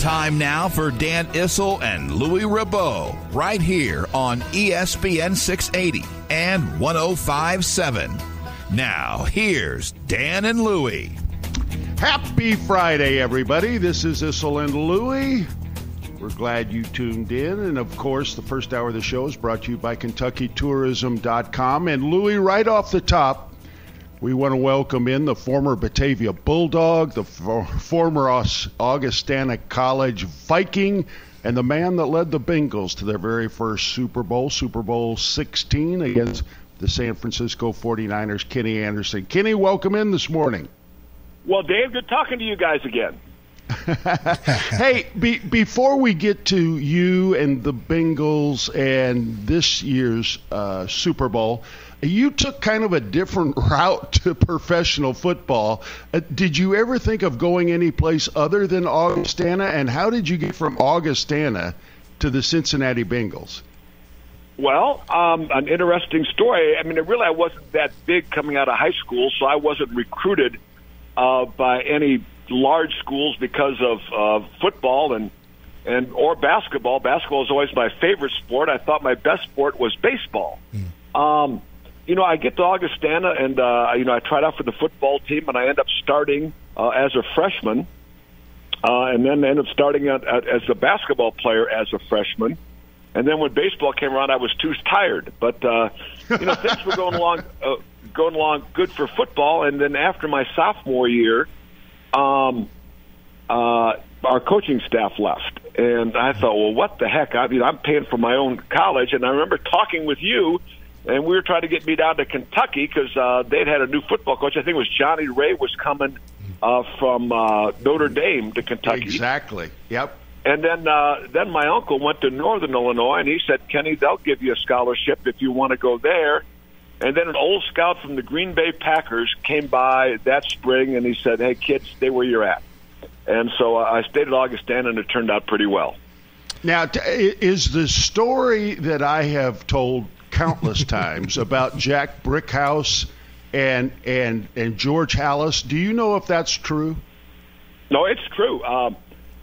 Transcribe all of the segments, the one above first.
Time now for Dan Issel and Louis Rabot, right here on ESPN 680 and 1057. Now, here's Dan and Louie. Happy Friday, everybody. This is Issel and Louie. We're glad you tuned in. And of course, the first hour of the show is brought to you by KentuckyTourism.com. And Louie, right off the top, we want to welcome in the former Batavia Bulldog, the for, former Augustana College Viking, and the man that led the Bengals to their very first Super Bowl, Super Bowl 16 against the San Francisco 49ers, Kenny Anderson. Kenny, welcome in this morning. Well, Dave, good talking to you guys again. hey, be, before we get to you and the Bengals and this year's uh, Super Bowl, you took kind of a different route to professional football. Uh, did you ever think of going anyplace other than Augustana? And how did you get from Augustana to the Cincinnati Bengals? Well, um, an interesting story. I mean, it really, I wasn't that big coming out of high school, so I wasn't recruited uh, by any large schools because of uh, football and and or basketball. Basketball is always my favorite sport. I thought my best sport was baseball. Mm. Um, you know, I get to Augustana and, uh, you know, I tried out for the football team and I end up starting uh, as a freshman uh, and then end up starting at, at, as a basketball player as a freshman. And then when baseball came around, I was too tired. But, uh, you know, things were going along, uh, going along good for football. And then after my sophomore year, um, uh, our coaching staff left. And I thought, well, what the heck? I mean, I'm paying for my own college. And I remember talking with you and we were trying to get me down to Kentucky because uh, they'd had a new football coach. I think it was Johnny Ray was coming uh, from uh, Notre Dame to Kentucky. Exactly. Yep. And then uh, then my uncle went to Northern Illinois, and he said, Kenny, they'll give you a scholarship if you want to go there. And then an old scout from the Green Bay Packers came by that spring, and he said, Hey, kids, stay where you're at. And so uh, I stayed at Augustana, and it turned out pretty well. Now, is the story that I have told countless times about Jack Brickhouse and and and George Halas. Do you know if that's true? No, it's true. Um,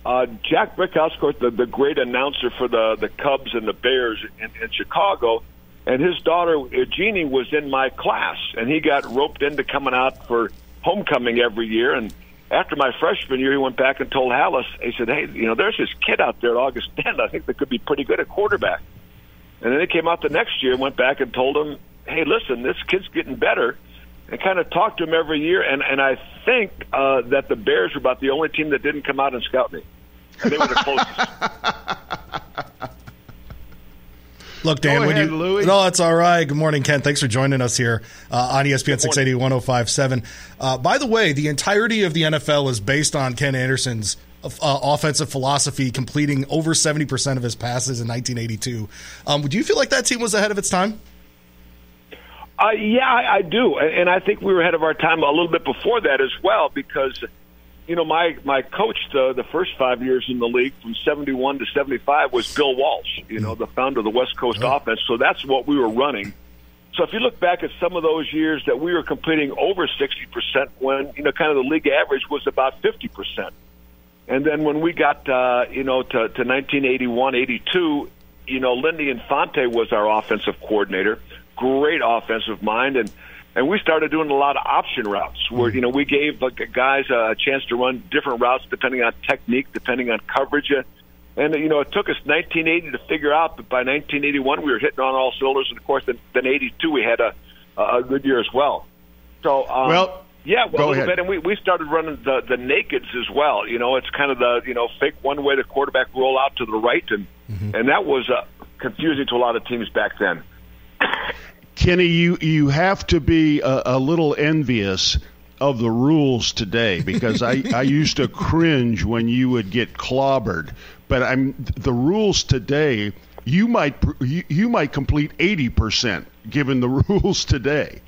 uh, Jack Brickhouse, of course, the, the great announcer for the the Cubs and the Bears in, in Chicago, and his daughter Jeannie was in my class, and he got roped into coming out for homecoming every year. And after my freshman year, he went back and told Halas, he said, "Hey, you know, there's this kid out there at Augustana. I think that could be pretty good at quarterback." And then he came out the next year and went back and told him, hey, listen, this kid's getting better. And kind of talked to him every year. And, and I think uh, that the Bears were about the only team that didn't come out and scout me. And they were the closest. Look, Dan, Go when ahead, you Louis. no, that's all right. Good morning, Ken. Thanks for joining us here uh, on ESPN 680 1057. Uh, by the way, the entirety of the NFL is based on Ken Anderson's uh, offensive philosophy, completing over 70% of his passes in 1982. Um, do you feel like that team was ahead of its time? Uh, yeah, I, I do, and I think we were ahead of our time a little bit before that as well, because you know my my coach the the first five years in the league from seventy one to seventy five was Bill Walsh, you know the founder of the West Coast Oh. offense. So that's what we were running. So if you look back at some of those years that we were completing over sixty percent, when you know kind of the league average was about fifty percent. And then when we got, uh, you know, to, to 1981, 82, you know, Lindy Infante was our offensive coordinator. Great offensive mind. And, and we started doing a lot of option routes where, you know, we gave guys a chance to run different routes depending on technique, depending on coverage. Uh, And you know, it took us 1980 to figure out, but by 1981 we were hitting on all cylinders, and of course, then, then 82 we had a a good year as well. So, um, well, yeah, well, Go a little ahead. bit, and we we started running the the nakeds as well. You know, it's kind of the you know fake one way the quarterback roll out to the right, and and that was uh, confusing to a lot of teams back then. Kenny, you you have to be a, a little envious of the rules today because I, I used to cringe when you would get clobbered. But I'm the rules today. You might you, you might complete eighty percent given the rules today.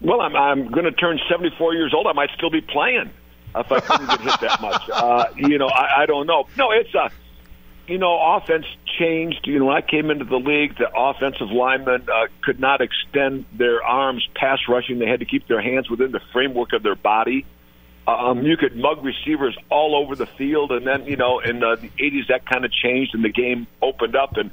Well, I'm I'm going to turn 74 years old. I might still be playing if I couldn't get hit that much. Uh, you know, I, I don't know. No, it's a you know, offense changed. You know, when I came into the league, the offensive linemen uh, could not extend their arms pass rushing. They had to keep their hands within the framework of their body. Um, you could mug receivers all over the field, and then you know, in uh, the '80s, that kind of changed, and the game opened up. And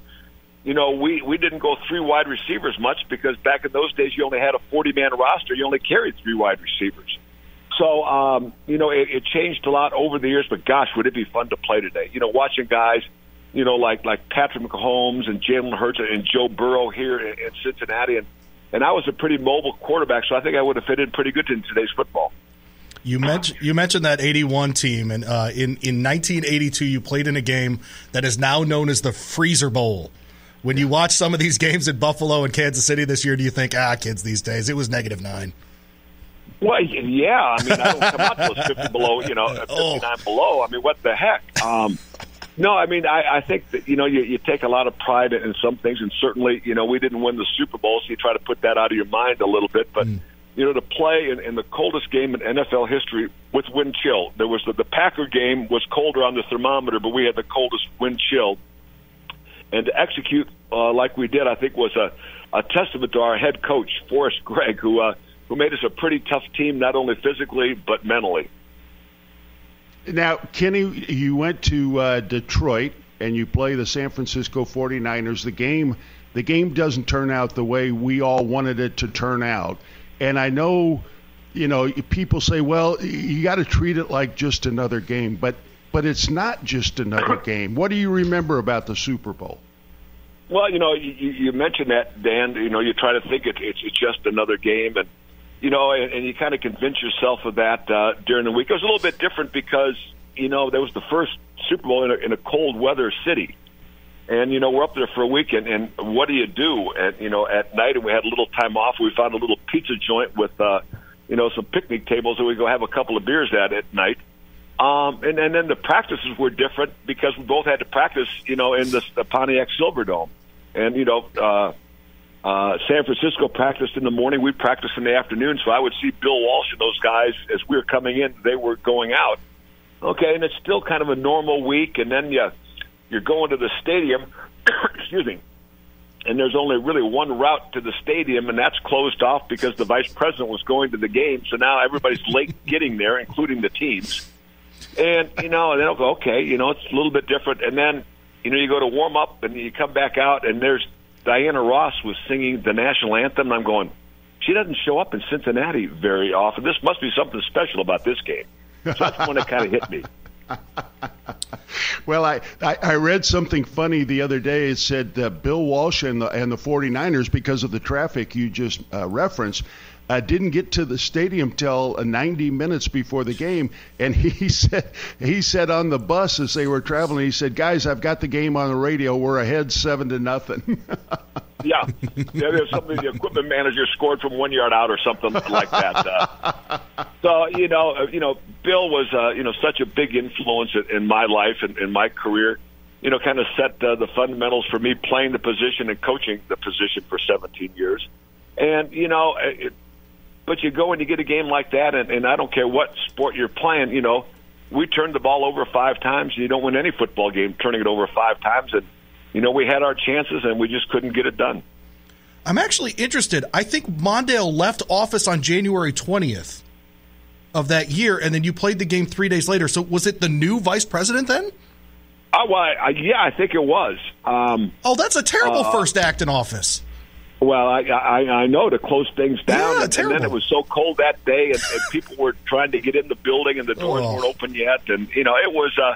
you know, we we didn't go three wide receivers much because back in those days, you only had a 40-man roster. You only carried three wide receivers. So, um, you know, it, it changed a lot over the years, but gosh, would it be fun to play today? You know, watching guys, you know, like like Patrick Mahomes and Jalen Hurts and Joe Burrow here in, in Cincinnati, and and I was a pretty mobile quarterback, so I think I would have fit in pretty good in today's football. You mentioned you mentioned that '81 team, and uh, in in 1982, you played in a game that is now known as the Freezer Bowl. When you watch some of these games in Buffalo and Kansas City this year, do you think, ah, kids these days, it was negative nine? Well, yeah. I mean, I don't come out it's 50 below, you know, 59 below. I mean, what the heck? Um, no, I mean, I, I think that, you know, you, you take a lot of pride in some things, and certainly, you know, we didn't win the Super Bowl, so you try to put that out of your mind a little bit. But, you know, to play in, in the coldest game in NFL history with wind chill, there was the, the Packer game was colder on the thermometer, but we had the coldest wind chill. And to execute uh, like we did, I think was a, a testament to our head coach, Forrest Gregg, who, uh, who made us a pretty tough team, not only physically, but mentally. Now, Kenny, you went to uh, Detroit and you play the San Francisco 49ers. The game the game doesn't turn out the way we all wanted it to turn out. And I know, you know, people say, well, you got to treat it like just another game, but but it's not just another game. What do you remember about the Super Bowl? Well, you know, you, you mentioned that, Dan. You know, you try to think it, it's, it's just another game, and you know, and, and you kind of convince yourself of that uh, during the week. It was a little bit different because you know that was the first Super Bowl in a, in a cold weather city, and you know we're up there for a weekend. And what do you do? And you know at night, and we had a little time off. We found a little pizza joint with uh, you know some picnic tables and we go have a couple of beers at at night. Um, and, and then the practices were different because we both had to practice, you know, in the, the Pontiac Silverdome. And, you know, uh, uh, San Francisco practiced in the morning. We practiced in the afternoon. So I would see Bill Walsh and those guys as we were coming in. They were going out. Okay, and it's still kind of a normal week. And then you, you're going to the stadium. excuse me. And there's only really one route to the stadium, and that's closed off because the vice president was going to the game. So now everybody's late getting there, including the teams. And you know, and then I'll go, okay, you know, it's a little bit different. And then, you know, you go to warm up and you come back out, and there's Diana Ross was singing the national anthem, and I'm going, she doesn't show up in Cincinnati very often. This must be something special about this game. So that's when it kind of hit me. Well, I, I, I read something funny the other day. It said uh, Bill Walsh and the, and the 49ers, because of the traffic you just uh, referenced, uh, didn't get to the stadium till uh, 90 minutes before the game. And he said he said on the bus as they were traveling, he said, "Guys, I've got the game on the radio. We're ahead seven to nothing." Yeah, yeah there's something the equipment manager scored from one yard out or something like that. Uh, so you know, uh, you know, Bill was uh, you know such a big influence in, in my life and in my career. You know, kind of set uh, the fundamentals for me playing the position and coaching the position for 17 years. And you know, it, but you go and you get a game like that, and, and I don't care what sport you're playing. You know, we turned the ball over five times. And You don't win any football game turning it over five times, and you know we had our chances and we just couldn't get it done. I'm actually interested. I think Mondale left office on January 20th of that year, and then you played the game three days later. So was it the new vice president then? Oh, well, I, yeah, I think it was. Um, oh, that's a terrible uh, first act in office. Well, I, I I know to close things down, Yeah, and, and then it was so cold that day, and, and people were trying to get in the building, and the doors Oh. weren't open yet, and you know it was, uh,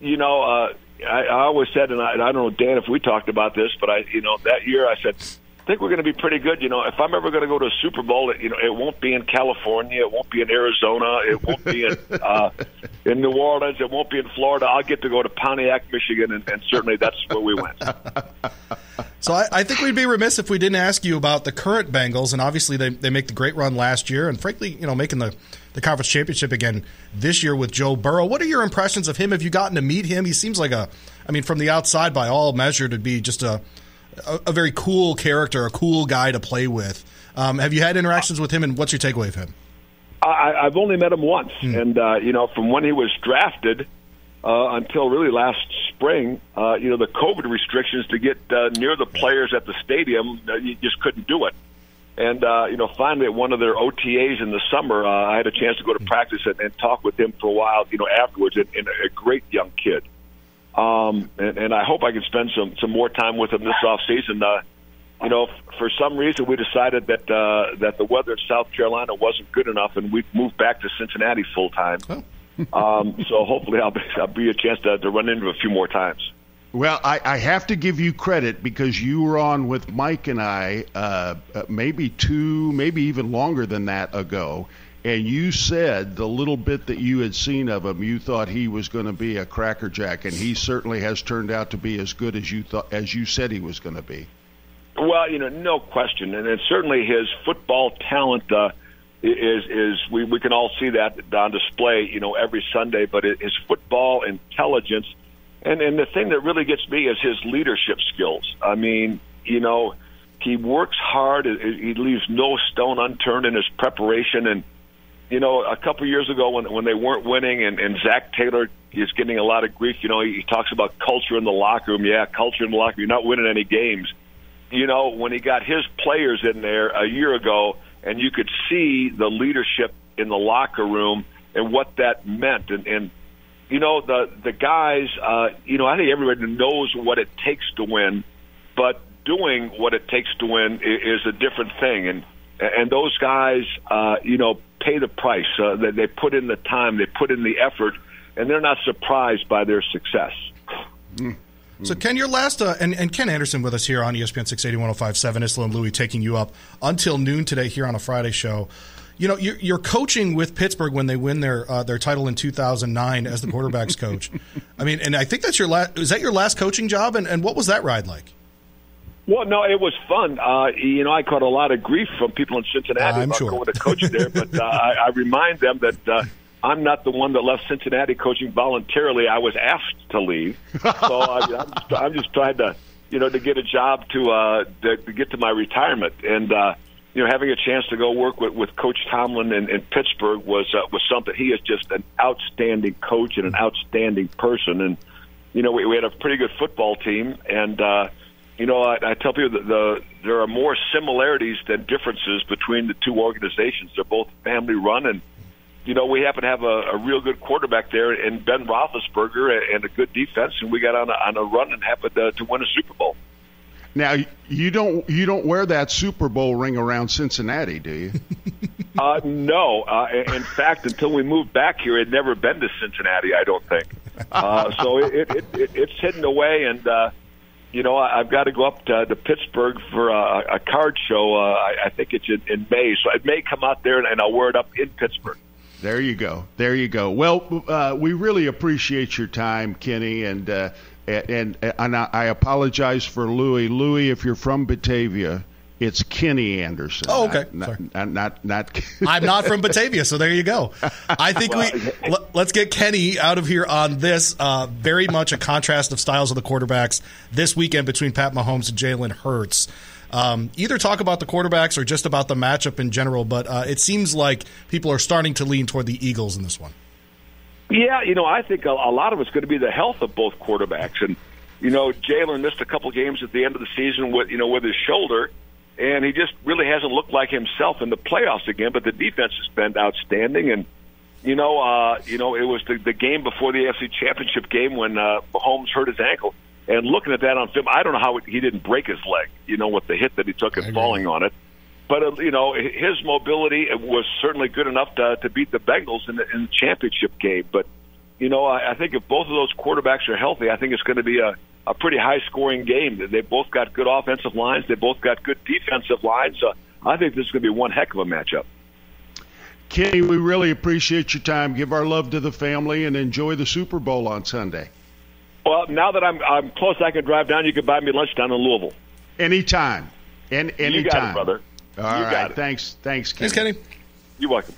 you know, uh, I, I always said, and I, and I don't know, Dan, if we talked about this, but I, you know, that year I said, think we're going to be pretty good. You know, if I'm ever going to go to a Super Bowl, it, you know, it won't be in California, it won't be in Arizona, it won't be in uh, in New Orleans, it won't be in Florida. I'll get to go to Pontiac, Michigan, and, and certainly that's where we went. So I, I, think we'd be remiss if we didn't ask you about the current Bengals, and obviously they they make the great run last year, and frankly, you know, making the the conference championship again this year with Joe Burrow. What are your impressions of him? Have you gotten to meet him? He seems like a, I mean, from the outside, by all measure, to be just a a, a very cool character, a cool guy to play with. Um, have you had interactions with him, and what's your takeaway of him? I, I've only met him once, hmm. and uh, you know, from when he was drafted uh, until really last spring, uh, you know, the COVID restrictions to get uh, near the players at the stadium, uh, you just couldn't do it. And uh, you know, finally, at one of their OTAs in the summer, uh, I had a chance to go to hmm. practice and, and talk with him for a while. You know, afterwards, and, and a great young kid. Um, and, and I hope I can spend some some more time with him this off season. Uh, you know, for some reason we decided that uh, that the weather in South Carolina wasn't good enough, and we moved back to Cincinnati full time. Oh. um, so hopefully I'll be, I'll be a chance to, to run into a few more times. Well, I, I, have to give you credit because you were on with Mike and I uh, uh maybe two, maybe even longer than that ago, and you said the little bit that you had seen of him, you thought he was going to be a crackerjack, and he certainly has turned out to be as good as you thought, as you said he was going to be. Well, you know, no question, and, certainly his football talent uh, is is we we can all see that on display, you know, every Sunday. But his football intelligence, and and the thing that really gets me is his leadership skills. I mean, you know, he works hard. He leaves no stone unturned in his preparation and you know, a couple years ago when when they weren't winning, and, and Zac Taylor is getting a lot of grief. You know, he, he talks about culture in the locker room. Yeah, culture in the locker room. You're not winning any games. You know, when he got his players in there a year ago, and you could see the leadership in the locker room and what that meant, and, and you know, the the guys. Uh, you know, I think everybody knows what it takes to win, but doing what it takes to win is, is a different thing, and and those guys, uh, you know, pay the price. Uh, they, they put in the time, they put in the effort, and they're not surprised by their success. Mm. So, Ken, your last, uh, and, and, Ken Anderson with us here on ESPN 680 1057, Issel and Louie taking you up until noon today here on a Friday show. You know, you're, you're coaching with Pittsburgh when they win their uh, their title in 2009 as the quarterbacks coach. I mean, and I think that's your last. Is that your last coaching job? And, and what was that ride like? Well, no, it was fun. Uh, you know, I caught a lot of grief from people in Cincinnati I'm about sure. going to coach there, but uh, I, I remind them that uh, I'm not the one that left Cincinnati coaching voluntarily. I was asked to leave, so I, I'm, just, I'm just trying to, you know, to get a job to uh, to, to get to my retirement, and uh, you know, having a chance to go work with, with Coach Tomlin in, in Pittsburgh was uh, was something. He is just an outstanding coach and an outstanding person, and you know, we, we had a pretty good football team, and. uh you know, I, I tell people that the there are more similarities than differences between the two organizations. They're both family run, and you know, we happen to have a, a real good quarterback there in Ben Roethlisberger and a good defense, and we got on a, on a run and happened to, to win a Super Bowl. Now you don't you don't wear that Super Bowl ring around Cincinnati, do you? uh, no. Uh, in fact, until we moved back here, it never been to Cincinnati. I don't think. Uh, so it, it, it, it's hidden away, and uh, you know, I, I've got to go up to, to Pittsburgh for a, a card show. Uh, I, I think it's in, in May, so it may come out there and, and I'll wear it up in Pittsburgh. There you go. There you go. Well, uh, we really appreciate your time, Kenny, and uh, and and I apologize for Louie. Louie, if you're from Batavia, it's Kenny Anderson. Oh, okay. Not, not, not, not, I'm not from Batavia, so there you go. I think well, we let, us get Kenny out of here on this. Uh, very much a contrast of styles of the quarterbacks this weekend between Pat Mahomes and Jalen Hurts. Um, either talk about the quarterbacks or just about the matchup in general, but uh, it seems like people are starting to lean toward the Eagles in this one. Yeah, you know, I think a, a lot of it's going to be the health of both quarterbacks, and you know, Jalen missed a couple games at the end of the season with you know with his shoulder and he just really hasn't looked like himself in the playoffs again. But the defense has been outstanding, and you know, uh, you know, it was the, the game before the AFC Championship game when uh, Mahomes hurt his ankle. And looking at that on film, I don't know how he didn't break his leg. You know, with the hit that he took and falling on it. But uh, you know, his mobility was certainly good enough to to beat the Bengals in the, in the championship game. But you know, I, I think if both of those quarterbacks are healthy, I think it's going to be a, a pretty high scoring game. They both got good offensive lines. They both got good defensive lines. So I think this is going to be one heck of a matchup. Kenny, we really appreciate your time. Give our love to the family and enjoy the Super Bowl on Sunday. Well, now that I'm I'm close, I can drive down. You can buy me lunch down in Louisville. Anytime. And anytime. You got it, brother. All you right. Thanks. Thanks, Kenny. Thanks, Kenny. You're welcome.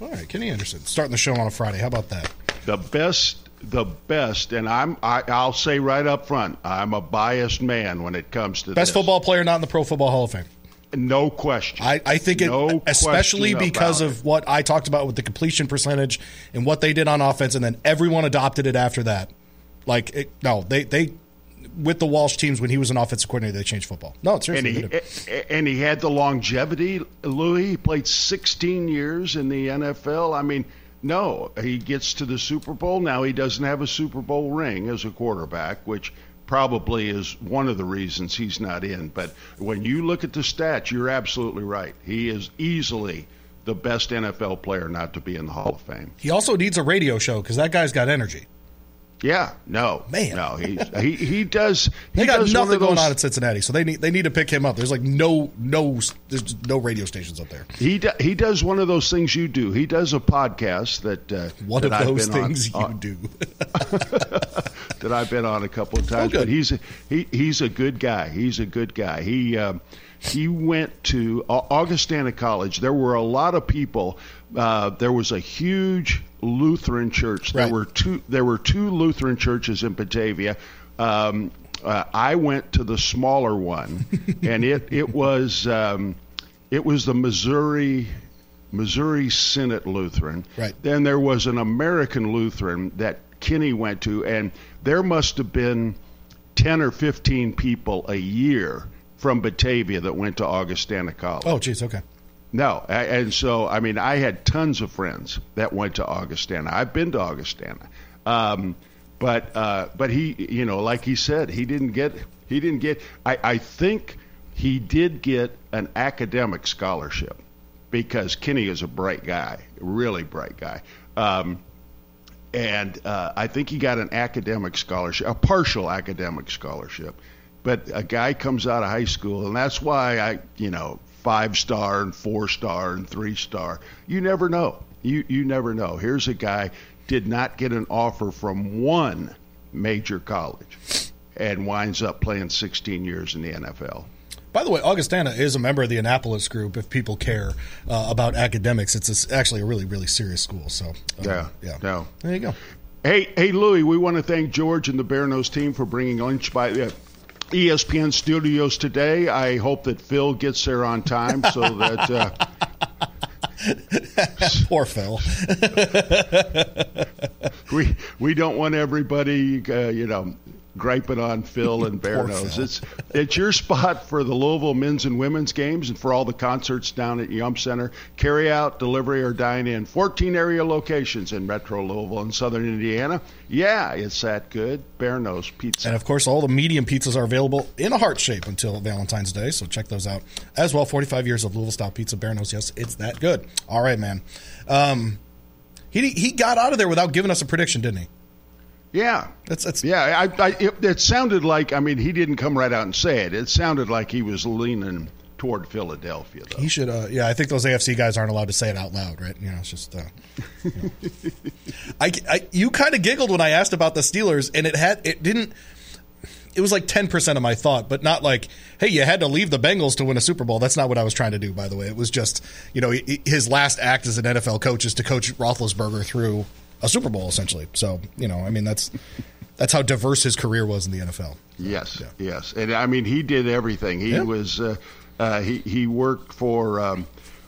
All right, Kenny Anderson, starting the show on a Friday. How about that? The best, the best, and I'm I, I'll say right up front, I'm a biased man when it comes to best this. football player not in the Pro Football Hall of Fame. No question. I, I think it, no especially because it. of what I talked about with the completion percentage and what they did on offense, and then everyone adopted it after that. Like, it, no, they they with the Walsh teams when he was an offensive coordinator, they changed football. No, seriously. And he, and he had the longevity, Louis. He played 16 years in the NFL. I mean, no, he gets to the Super Bowl. Now he doesn't have a Super Bowl ring as a quarterback, which probably is one of the reasons he's not in. But when you look at the stats, you're absolutely right. He is easily the best NFL player not to be in the Hall of Fame. He also needs a radio show because that guy's got energy. Yeah, no, man, no. He he he does. He they got does nothing those, going on at Cincinnati, so they need they need to pick him up. There's like no no there's no radio stations up there. He do, he does one of those things you do. He does a podcast that uh, one that of those things on, you on, do that I've been on a couple of times. But he's a, he he's a good guy. He's a good guy. He. Um, he went to Augustana College. There were a lot of people. Uh, there was a huge Lutheran church. There Right. were two. There were two Lutheran churches in Batavia. Um, uh, I went to the smaller one, and it it was um, it was the Missouri Missouri Synod Lutheran. Right. Then there was an American Lutheran that Kenny went to, and there must have been ten or fifteen people a year from Batavia that went to Augustana College. Oh, geez, okay. No, and so I mean, I had tons of friends that went to Augustana. I've been to Augustana, um, but uh, but he, you know, like he said, he didn't get he didn't get. I, I think he did get an academic scholarship because Kenny is a bright guy, really bright guy. Um, and uh, I think he got an academic scholarship, a partial academic scholarship. But a guy comes out of high school, and that's why I, you know, five star and four star and three star. You never know. You you never know. Here's a guy did not get an offer from one major college, and winds up playing 16 years in the NFL. By the way, Augustana is a member of the Annapolis group. If people care uh, about academics, it's a actually a really, really serious school. So, uh, Yeah, yeah, no. There you go. Hey, hey, Louie, we want to thank George and the Bearno's team for bringing lunch by the ESPN studios today. I hope that Phil gets there on time so that. Uh, Poor Phil. we we don't want everybody, uh, you know, griping on Phil and Bearno's. It's it's your spot for the Louisville men's and women's games and for all the concerts down at Yum Center. Carry out, delivery, or dine in. 14 area locations in Metro Louisville and Southern Indiana. Yeah, it's that good. Bearno's Pizza. And of course, all the medium pizzas are available in a heart shape until Valentine's Day. So check those out as well. 45 years of Louisville style pizza. Bearno's, yes, it's that good. All right, man. Um, he he got out of there without giving us a prediction, didn't he? Yeah. That's that's Yeah, I, I, it, it sounded like, I mean, he didn't come right out and say it. It sounded like he was leaning toward Philadelphia, though. He should. Uh, yeah, I think those AFC guys aren't allowed to say it out loud, right? You know, it's just. Uh, you know. I, I, you kind of giggled when I asked about the Steelers, and it had it didn't. It was like ten percent of my thought, but not like, hey, you had to leave the Bengals to win a Super Bowl. That's not what I was trying to do, by the way. It was just, you know, his last act as an NFL coach is to coach Roethlisberger through a Super Bowl, essentially. So, you know, I mean, that's that's how diverse his career was in the NFL. Yes, yes, and I mean he did everything. He Yeah. was uh, uh, he he worked for um,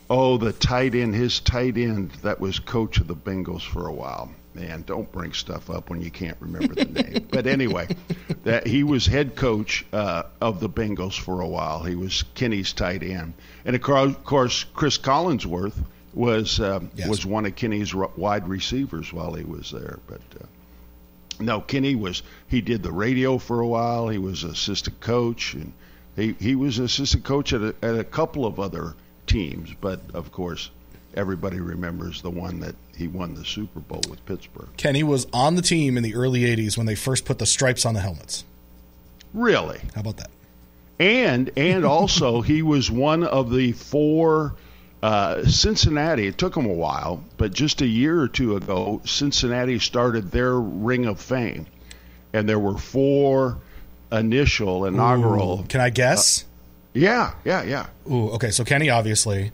oh the tight end, his tight end that was coach of the Bengals for a while. Man, don't bring stuff up when you can't remember the name. But anyway, that he was head coach uh, of the Bengals for a while. He was Kenny's tight end, and of course Chris Collinsworth was um, Yes. was one of Kenny's wide receivers while he was there. But uh, no, Kenny was he did the radio for a while. He was assistant coach, and he he was assistant coach at a, at a couple of other teams. But of course, everybody remembers the one that he won the Super Bowl with Pittsburgh. Kenny was on the team in the early 80s when they first put the stripes on the helmets. Really? How about that? And and also he was one of the four uh, Cincinnati. It took them a while, but just a year or two ago, Cincinnati started their Ring of Fame, and there were four initial inaugural. Ooh, can I guess? yeah, yeah, yeah, Ooh, okay. So Kenny, obviously,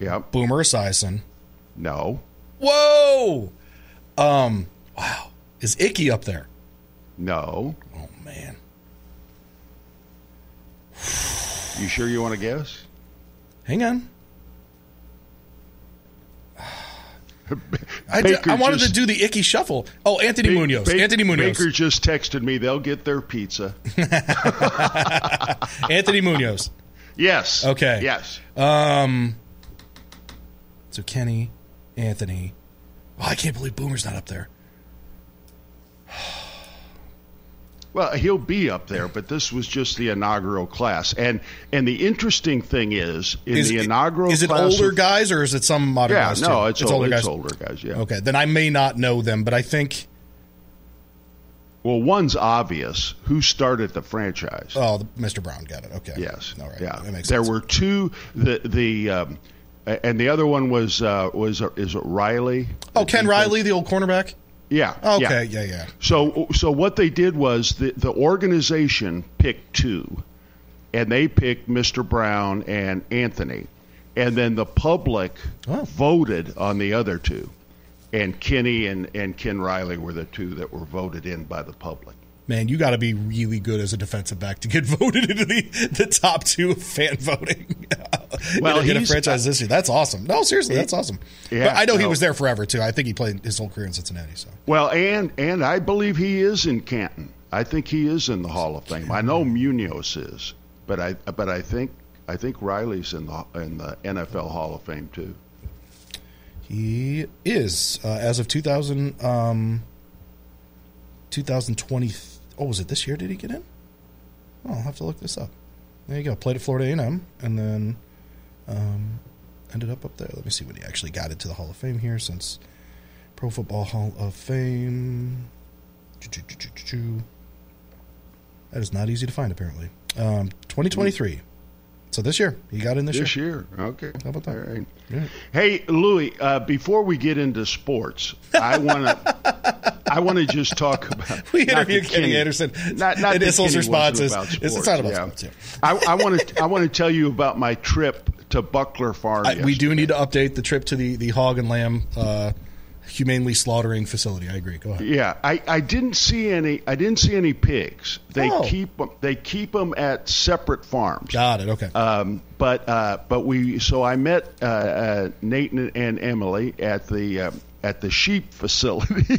yeah. Boomer Esiason. No, Whoa! Um, wow. Is Ickey up there? no. Oh man. You sure you want to guess? Hang on. I, Baker I wanted just- to do the Ickey shuffle. Oh, Anthony Ba- Munoz. Ba- Anthony Munoz. Baker just texted me. They'll get their pizza. Anthony Munoz. Yes. Okay. Yes. Um. So Kenny, Anthony. Oh, I can't believe Boomer's not up there. Well, he'll be up there, but this was just the inaugural class, and and the interesting thing is in Is the it- inaugural Is it older of- guys or is it some modern Yeah, guys? no, too? it's, older, guys. It's older guys. Yeah. Okay, then I may not know them, but I think. Well, one's obvious. Who started the franchise? Oh, the- Mr. Brown got it. Okay. yes. All right. Yeah. That makes there sense. were two. The the um, and the other one was uh, was uh, is it Riley? Oh, Ken Riley, the old cornerback. Yeah. Okay. yeah. Yeah. Yeah. So, so what they did was the, the organization picked two, and they picked Mr. Brown and Anthony, and then the public Oh. voted on the other two, and Kenny and, and Ken Riley were the two that were voted in by the public. Man, you got to be really good as a defensive back to get voted into the, the top two of fan voting. Well, in a, in a he's- franchise this year. That's awesome. No, seriously, that's awesome. Yeah, but I know he was there forever too. I think he played his whole career in Cincinnati. So Well, and and I believe he is in Canton. I think he is in the Hall of Fame. I know Munoz is, but I but I think I think Riley's in the in the NFL Hall of Fame too. he is uh, as of 2000, um, 2020. Oh, was it this year? Did he get in? Oh, I'll have to look this up. There you go. Played at Florida A&M, and then um, ended up up there. Let me see when he actually got into the Hall of Fame here. Since Pro Football Hall of Fame, that is not easy to find. Apparently, um, 2023. So this year he got in this, This year. year, okay. How about that? All right. Yeah. Hey, Louis. Uh, before we get into sports, I want to. I want to just talk about. We interviewed Kenny Anderson, Not, not and Issel's Kenny response is, about it's- not about yeah. sports, yeah. I, I want to. I want to tell you about my trip to Buckler Farm. I, we do need to update the trip to the, the hog and lamb uh, humanely slaughtering facility. I agree. Go ahead. Yeah, I, I didn't see any. I didn't see any pigs. They Oh. keep 'em- They keep them at separate farms. Got it. Okay. Um, but uh, but we so I met uh, uh, Nathan and Emily at the um, at the sheep facility.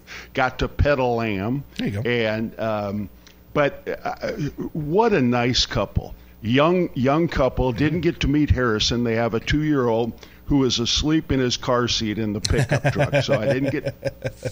Got to pet a lamb. There you go. And um, but uh, what a nice couple. Young young couple didn't get to meet Harrison. They have a two year old who is asleep in his car seat in the pickup truck. So I didn't get.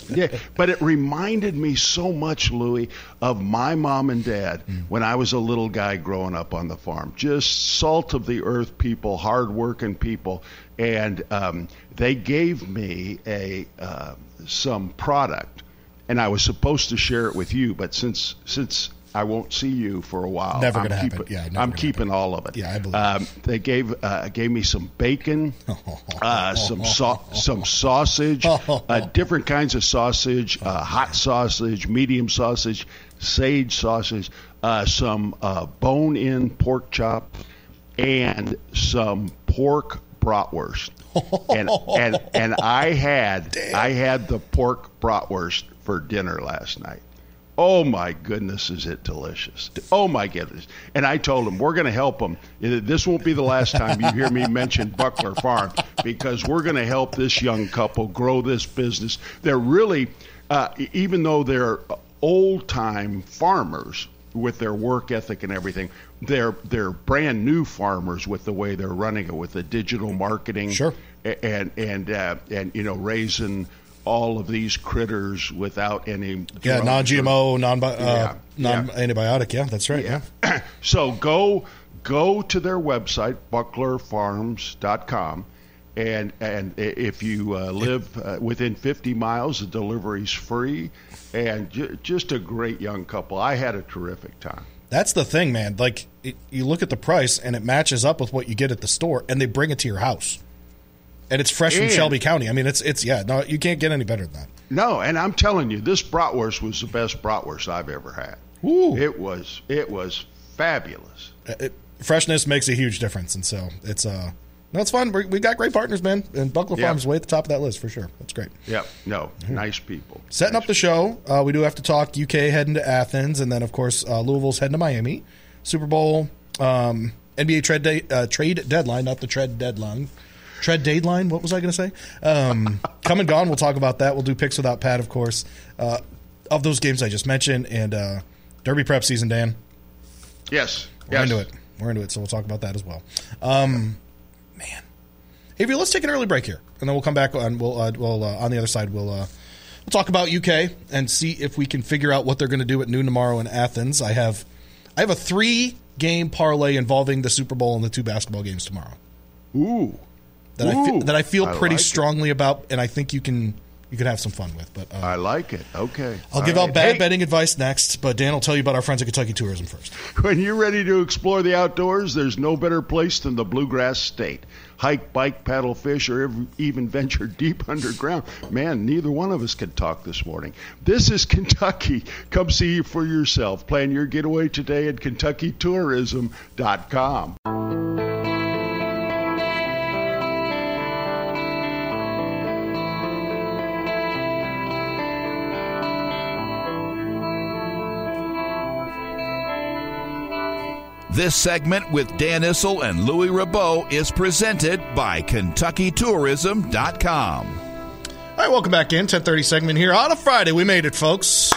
Yeah, but it reminded me so much, Louis, of my mom and dad when I was a little guy growing up on the farm. Just salt of the earth people, hardworking people, and um, they gave me a uh, some product, and I was supposed to share it with you, but since since I won't see you for a while. Never I'm gonna happen. keeping- Yeah, I'm keeping all of it. Yeah, I believe Um, they gave uh, gave me some bacon, uh, some some sausage, uh, different kinds of sausage, uh, hot sausage, medium sausage, sage sausage, uh, some uh, bone-in pork chop, and some pork bratwurst. and and and I had I had the pork bratwurst for dinner last night. Oh my goodness, is it delicious? Oh my goodness! And I told him we're going to help them. This won't be the last time you hear me mention Buckler Farm because we're going to help this young couple grow this business. They're really, uh, even though they're old time farmers with their work ethic and everything, they're they're brand new farmers with the way they're running it with the digital marketing Sure. and and uh, and you know raising all of these critters without any yeah, non-GMO, non uh, Yeah, yeah. non-antibiotic. Yeah, that's right. Yeah. or- so go go to their website bucklerfarms.com and and if you uh, live uh, within 50 miles, the delivery's free, and ju- just a great young couple. I had a terrific time. That's the thing, man. Like it, you look at the price, and it matches up with what you get at the store, and they bring it to your house, and it's fresh And- from Shelby County. I mean, it's it's yeah. No, you can't get any better than that. No, and I'm telling you, this bratwurst was the best bratwurst I've ever had. Ooh. It was it was fabulous. Uh, It, freshness makes a huge difference, and so it's uh no, it's fun. we have got great partners, man, and Buckler Yeah. Farms way at the top of that list for sure. That's great. Yep. No, nice people. Setting up the show, uh, we do have to talk UK heading to Athens, and then of course uh, Louisville's heading to Miami. Super Bowl, um, NBA trade day, uh, trade deadline, not the trade deadline. Tread deadline. What was I going to say? Um, come and gone. We'll talk about that. We'll do picks without Pat, of course, uh, of those games I just mentioned, and uh, Derby prep season. Dan, Yes. we're yes. into it. We're into it. So we'll talk about that as well. Um, man, Avery, let's take an early break here, and then we'll come back on. We'll, uh, we'll uh, on the other side. We'll uh, we'll talk about UK and see if we can figure out what they're going to do at noon tomorrow in Athens. I have I have a three game parlay involving the Super Bowl and the two basketball games tomorrow Ooh. That I feel, that I feel I pretty like it. strongly about, and I think you can you can have some fun with. But uh, I like it. Okay. I'll All give right. out bad Hey, betting advice next. But Dan will tell you about our friends at Kentucky Tourism first. When you're ready to explore the outdoors, there's no better place than the Bluegrass State. Hike, bike, paddle, fish, or even venture deep underground. Man, neither one of us can talk this morning. This is Kentucky. Come see for yourself. Plan your getaway today at KentuckyTourism.com. This segment with Dan Issel and Louis Rabot is presented by KentuckyTourism.com. All right, welcome back in. 1030 segment here on a Friday. We made it, folks.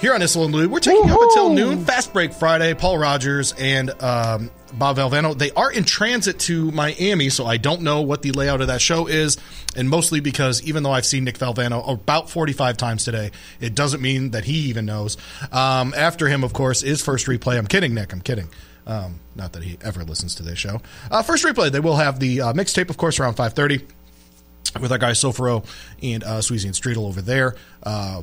Here on Issel and Louie, we're taking you up until noon. Fast break Friday. Paul Rogers and um, Bob Valvano. They are in transit to Miami, so I don't know what the layout of that show is. And mostly because even though I've seen Nick Valvano about 45 times today, it doesn't mean that he even knows. Um, after him, of course, is First Replay. I'm kidding, Nick. I'm kidding. Um, not that he ever listens to this show. Uh, first Replay, they will have the uh, mixtape, of course, around 530 with our guys Sofaro and uh, Sweezy and Streetel over there. Uh,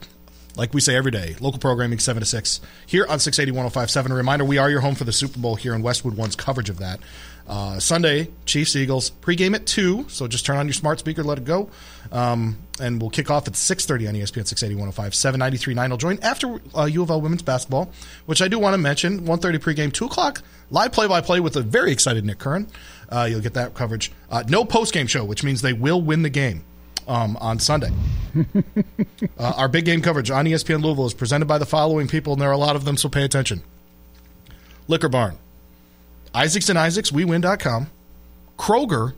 like we say every day, local programming 7 to 6 here on 680 1057. A reminder, we are your home for the Super Bowl here in Westwood One's coverage of that. Uh, Sunday, Chiefs Eagles, pregame at 2, so just turn on your smart speaker, let it go. Um, and we'll kick off at 6.30 on E ESPN 680 105 793.9 will join after uh, U of L women's basketball, which I do want to mention. 1.30 pregame, 2 o'clock, live play-by-play with a very excited Nick Curran. Uh, you'll get that coverage. Uh, no post-game show, which means they will win the game um, on Sunday. uh, our big game coverage on ESPN Louisville is presented by the following people, and there are a lot of them, so pay attention. Liquor Barn, Isaacs and Isaacs, WeWin.com, Kroger,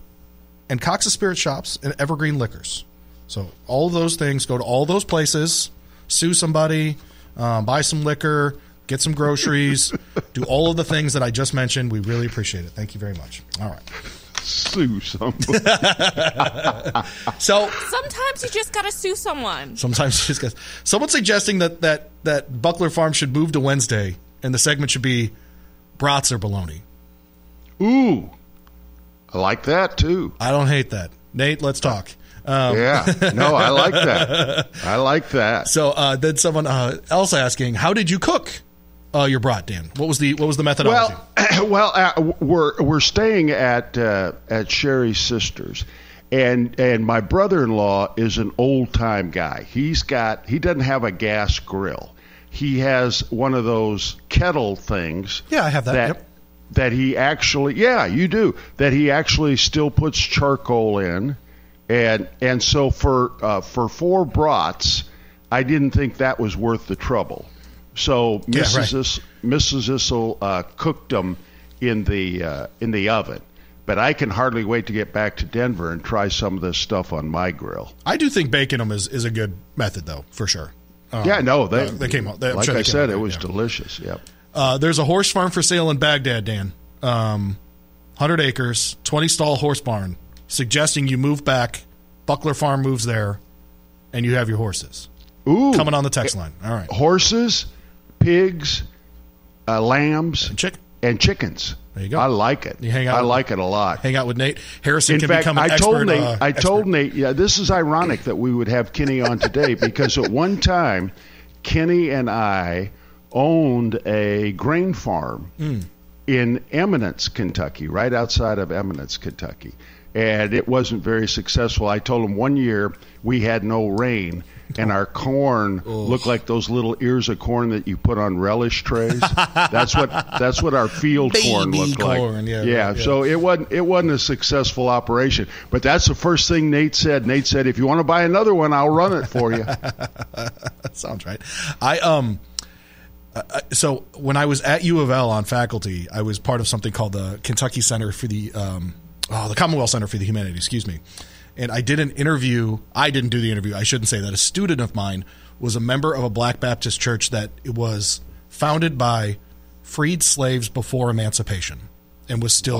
and Cox's Spirit Shops, and Evergreen Liquors. So all of those things, go to all those places, sue somebody, um, buy some liquor, get some groceries, do all of the things that I just mentioned. We really appreciate it. Thank you very much. All right. Sue somebody. So Sometimes you just gotta sue someone. Sometimes just guys. Someone's suggesting that that that Buckler Farm should move to Wednesday, and the segment should be brats or bologna. Ooh. I like that too. I don't hate that. Nate, let's talk. Um, Yeah. No, I like that. I like that. So uh, then someone uh, else asking, how did you cook uh, your brat, Dan? What was the what was the methodology? Well, well, uh, we're we're staying at uh, at Sherry's sister's, and and my brother-in-law is an old-time guy. He's got he doesn't have a gas grill. He has one of those kettle things. Yeah, I have that, That, yep. that he actually, yeah, you do. That he actually still puts charcoal in, and and so for uh, for four brats, I didn't think that was worth the trouble. So Yeah, Mrs. right. Is, Mrs. Issel uh, cooked them in the uh, in the oven. But I can hardly wait to get back to Denver and try some of this stuff on my grill. I do think baking them is, is a good method, though, for sure. Um, yeah, no, they, uh, they came out. They, like sure I said, out it was yeah. delicious. Yep. Uh, there's a horse farm for sale in Bagdad, Dan. Um, 100 acres, 20 stall horse barn, suggesting you move back. Buckler Farm moves there, and you have your horses. Ooh, Coming on the text line. All right. horses, pigs, uh, lambs, Chick. and chickens. There you go. I like it. You hang out I with- like it a lot. Hang out with Nate Harrison In can fact, become an I expert. told Nate. uh, I told expert. Nate. Yeah, this is ironic that we would have Kenny on today because at one time, Kenny and I owned a grain farm Hmm. in Eminence, Kentucky, right outside of Eminence, Kentucky, and it wasn't very successful. I told him one year we had no rain. And our corn looked like those little ears of corn that you put on relish trays. that's what that's what our field corn looked corn, like. yeah, right, yeah. yeah. So it wasn't it wasn't a successful operation. But that's the first thing Nate said. Nate said, "If you want to buy another one, I'll run it for you." That sounds right. I um. uh, So when I was at U of L on faculty, I was part of something called the Kentucky Center for the um, oh, the Commonwealth Center for the Humanities. Excuse me. And I did an interview. I didn't do the interview. I shouldn't say that. A student of mine was a member of a Black Baptist church that was founded by freed slaves before emancipation, and was still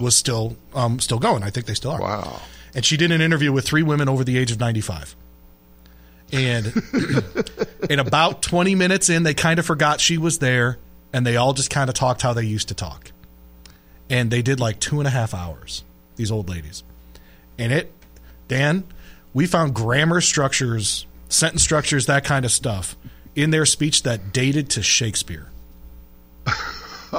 was still um, still going. I think they still are. Wow. And she did an interview with three women over the age of ninety five. And in about 20 minutes in, they kind of forgot she was there and they all just kind of talked how they used to talk. And they did like two and a half hours, these old ladies. And it, Dan, we found grammar structures, sentence structures, that kind of stuff in their speech that dated to Shakespeare.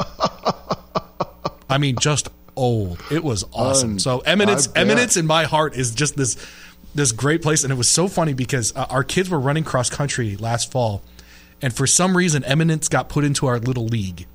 I mean, just old. It was awesome. Um, so eminence, eminence in my heart is just this this great place, and it was so funny because uh, our kids were running cross country last fall, and for some reason, eminence got put into our little league.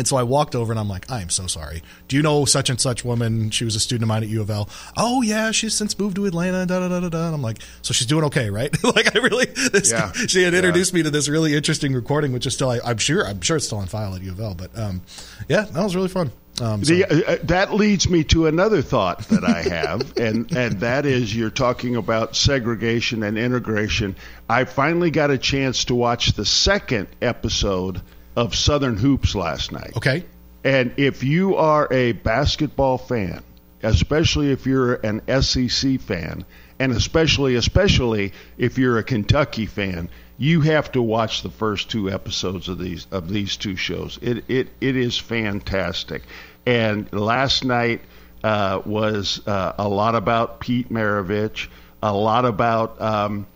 And so I walked over and I'm like, I am so sorry. Do you know such and such woman? She was a student of mine at U of L. Oh yeah, she's since moved to Atlanta. Da da da da da. And I'm like, so she's doing okay, right? like I really, this, Yeah. she had Yeah. introduced me to this really interesting recording, which is still, I, I'm sure, I'm sure it's still on file at U of L. But um, yeah, that was really fun. Um, so- The, uh, uh, that leads me to another thought that I have, and and that is you're talking about segregation and integration. I finally got a chance to watch the second episode of Southern Hoops last night. okay. And if you are a basketball fan, especially if you're an SEC fan, and especially especially if you're a Kentucky fan, you have to watch the first two episodes of these of these two shows. It it it is fantastic. And last night uh, was uh, a lot about Pete Maravich, a lot about um,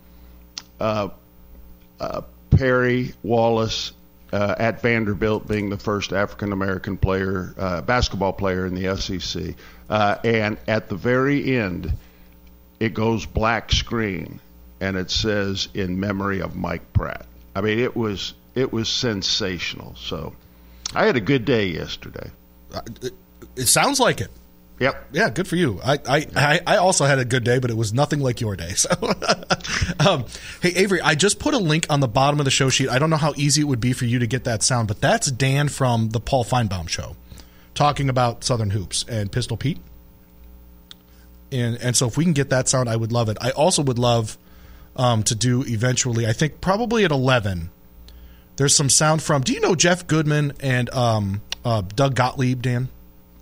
uh, uh, Perry Wallace uh, at Vanderbilt being the first African American player, uh, basketball player in the SEC. Uh, and at the very end, it goes black screen and it says in memory of Mike Pratt. I mean, it was it was sensational. So I had a good day yesterday. It sounds like it. Yep. Yeah, good for you. I, I, I, also had a good day, but it was nothing like your day. So, um, hey Avery, I just put a link on the bottom of the show sheet. I don't know how easy it would be for you to get that sound, but that's Dan from the Paul Finebaum show, talking about Southern hoops and Pistol Pete. And and so if we can get that sound, I would love it. I also would love um, to do eventually. I think probably at eleven. There's some sound from. Do you know Jeff Goodman and um, uh, Doug Gottlieb, Dan?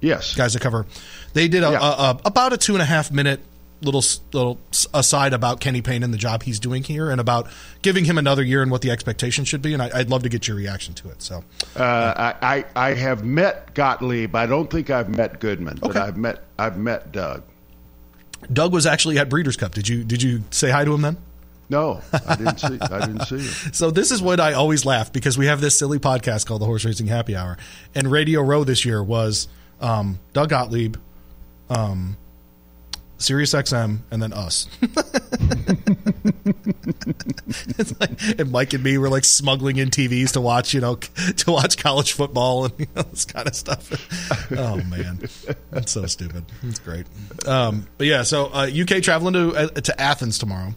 Yes. guys that cover. They did a, Yeah. a, a about a two and a half minute little little aside about Kenny Payne and the job he's doing here, and about giving him another year and what the expectation should be. And I, I'd love to get your reaction to it. So, Uh, I, I I have met Gottlieb. I don't think I've met Goodman, but Okay. I've met I've met Doug. Doug was actually at Breeders' Cup. Did you did you say hi to him then? No, I didn't see. I didn't see him. So this is what I always laugh because we have this silly podcast called the Horse Racing Happy Hour, and Radio Row this year was um, Doug Gottlieb, um, Sirius XM, and then us. it's like, and Mike and me were like smuggling in TVs to watch, you know, to watch college football and you know, this kind of stuff. Oh man, that's so stupid. It's great. Um, but yeah, so uh, UK traveling to uh, to Athens tomorrow.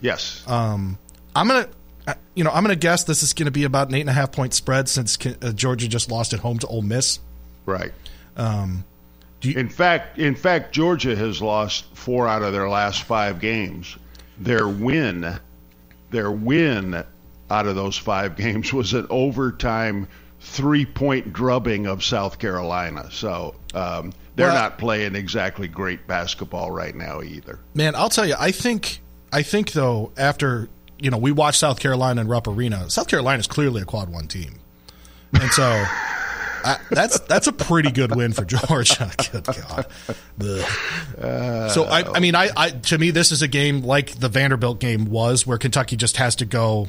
Yes. I'm gonna, uh, you know, I'm gonna guess this is gonna be about an eight and a half point spread since uh, Georgia just lost at home to Ole Miss. right. Do you- in fact, in fact, Georgia has lost four out of their last five games. Their win, their win out of those five games was an overtime three-point drubbing of South Carolina. So um, they're Well- not playing exactly great basketball right now either. Man, I'll tell you, I think, I think though, after you know, we watched South Carolina and Rupp Arena. South Carolina is clearly a quad one team, and so I, that's that's a pretty good win for Georgia. Good God. Uh, so I, I mean, I, I to me this is a game like the Vanderbilt game was, where Kentucky just has to go,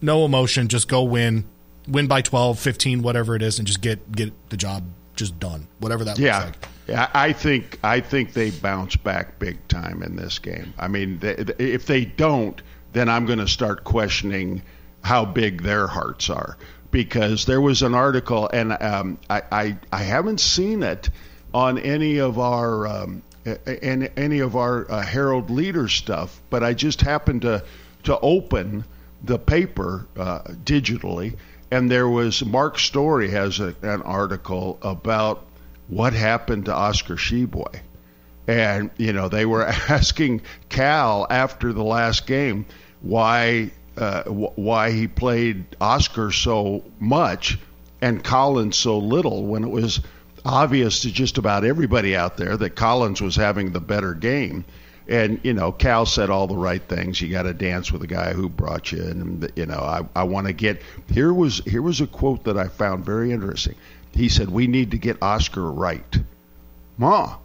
no emotion, just go win, win by 12, 15, whatever it is, and just get get the job just done, whatever that yeah. looks like. Yeah, I think I think they bounce back big time in this game. I mean, they, if they don't, then I'm going to start questioning how big their hearts are because there was an article, and um, I, I, I haven't seen it on any of our um, any, any of our uh, Herald Leader stuff, but I just happened to to open the paper uh, digitally, and there was Mark Story has a, an article about what happened to Oscar Tshiebwe. And, you know, they were asking Cal after the last game why uh, why he played Oscar so much and Collins so little when it was obvious to just about everybody out there that Collins was having the better game. And you know, Cal said all the right things. You got to dance with the guy who brought you, in and you know, I, I want to get here was here was a quote that I found very interesting. He said, "We need to get Oscar right." Ma,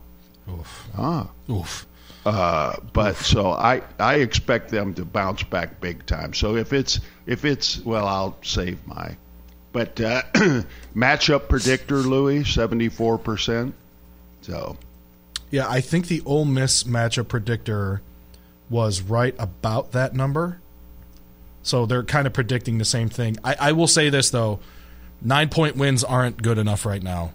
Oof. ah, Oof. Uh, but so I I expect them to bounce back big time. So if it's if it's well, I'll save my. But uh, matchup predictor, Louis, seventy four percent. So Yeah, I think the Ole Miss matchup predictor was right about that number. So they're kind of predicting the same thing. I, I will say this though, nine point wins aren't good enough right now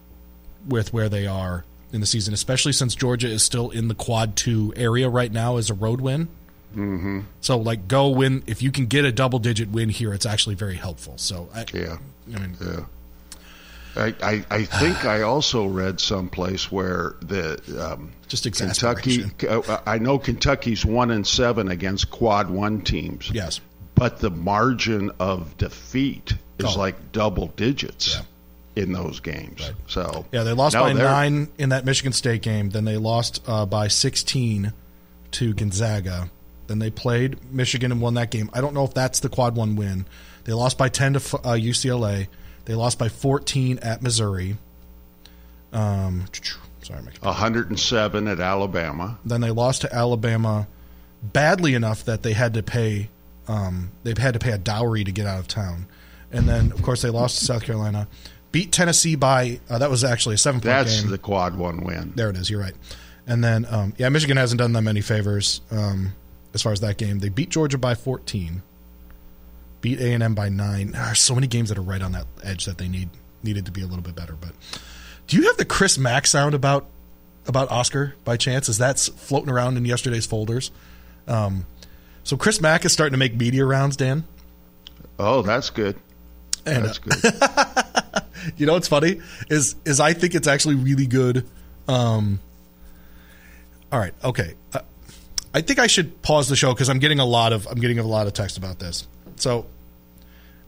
with where they are in the season, especially since Georgia is still in the quad two area right now as a road win. Mm-hmm. So like go win if you can get a double digit win here, it's actually very helpful. So I, yeah, I mean, yeah. I, I, I think I also read someplace where the um, Just Kentucky. uh, I know Kentucky's one and seven against quad one teams. yes, but the margin of defeat is Oh. like double digits in those games. So Yeah, they lost no, by nine in that Michigan State game. Then they lost uh, by 16 to Gonzaga. Then they played Michigan and won that game. I don't know if that's the quad one win. They lost by 10 to uh, UCLA. They lost by 14 at Missouri. Um, sorry, my 107 at Alabama. then they lost to Alabama badly enough that they had to pay um, they had to pay a dowry to get out of town. And then of course they lost to South Carolina, beat Tennessee by uh, that was actually a seven point That's game. the quad one win. There it is. You're right. And then, um, yeah, Michigan hasn't done them any favors um, as far as that game. They beat Georgia by 14, beat A and M by nine. There are so many games that are right on that edge that they need needed to be a little bit better. But do you have the Chris Mack sound about about Oscar by chance? Is that floating around in yesterday's folders? Um, so Chris Mack is starting to make media rounds, Dan. Oh, that's good. And, That's good. you know what's funny is is I think it's actually really good. Um, all right, okay. Uh, I think I should pause the show because I'm getting a lot of I'm getting a lot of text about this. So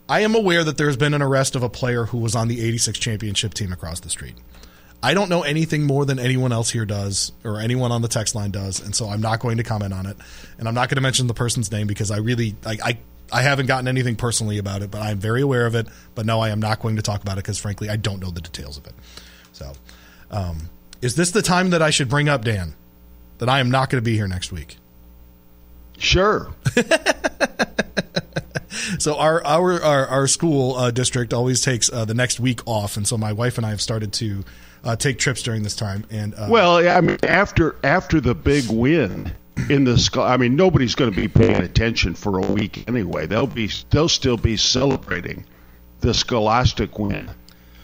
I am aware that there's been an arrest of a player who was on the 86 championship team across the street. I don't know anything more than anyone else here does or anyone on the text line does, and so I'm not going to comment on it. And I'm not going to mention the person's name because I really I, I I haven't gotten anything personally about it, but I'm very aware of it. But no, I am not going to talk about it because frankly, I don't know the details of it. So, um, is this the time that I should bring up Dan that I am not going to be here next week? Sure. So our our our, our school uh, district always takes uh, the next week off, and so my wife and I have started to uh, take trips during this time. And uh, Well, I mean, after after the big win in the scho- I mean, nobody's going to be paying attention for a week anyway. They'll be they'll still be celebrating the Scholastic win,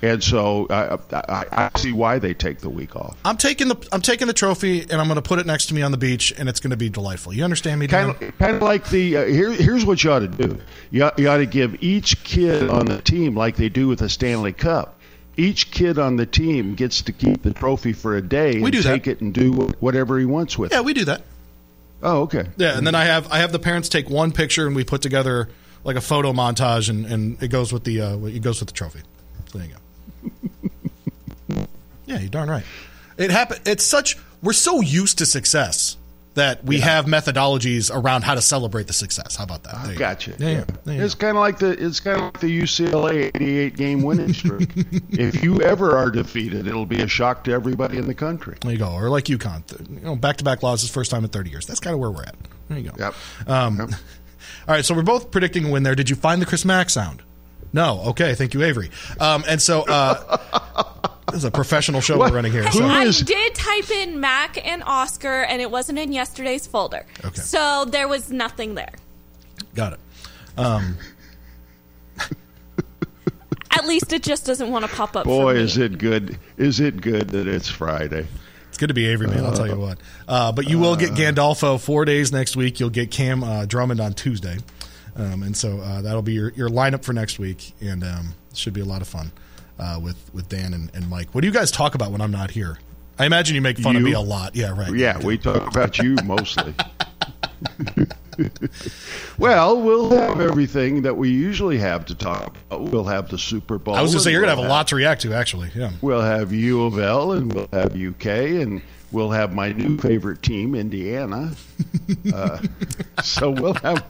and so I, I, I see why they take the week off. I'm taking the I'm taking the trophy, and I'm going to put it next to me on the beach, and it's going to be delightful. You understand me? Kind of, kind of like the uh, here. Here's what you ought to do. You ought, you ought to give each kid on the team like they do with the Stanley Cup. Each kid on the team gets to keep the trophy for a day and do that. take it and do whatever he wants with it. Yeah, it. we do that. Oh, okay. Yeah, and then I have I have the parents take one picture, and we put together like a photo montage, and, and it goes with the uh, it goes with the trophy. So there you go. yeah, you're darn right. It happened. It's such we're so used to success that we have methodologies around how to celebrate the success. How about that? There you go. Gotcha. Yeah, yeah. It's kind of like the it's kind of like the UCLA 88 game winning streak. if you ever are defeated, it'll be a shock to everybody in the country. There you go. Or like UConn, th- you know, back-to-back losses, first time in 30 years. That's kind of where we're at. There you go. Yep. Um, Yep. All right, so we're both predicting a win there. Did you find the Chris Mack sound? No. Okay, thank you, Avery. Um, and so uh, this is a professional show What? we're running here. So. I is- did type in Mack and Oscar, and it wasn't in yesterday's folder. Okay. So there was nothing there. Got it. Um, At least it just doesn't want to pop up. Boy, for me. is it good! Is it good that it's Friday? It's good to be Avery, man. I'll tell you what. Uh, but you will get Gandolfo four days next week. You'll get Cam uh, Drummond on Tuesday, um, and so uh, that'll be your, your lineup for next week, and um, should be a lot of fun uh, with with Dan and, and Mike. What do you guys talk about when I'm not here? I imagine you make fun of me a lot. Yeah, right. Yeah, we talk about you mostly. well, we'll have everything that we usually have to talk about. We'll have the Super Bowl. I was going to say you're going to we'll have a lot to react to. Actually, yeah. We'll have U of L and we'll have UK and we'll have my new favorite team, Indiana. Uh, so we'll have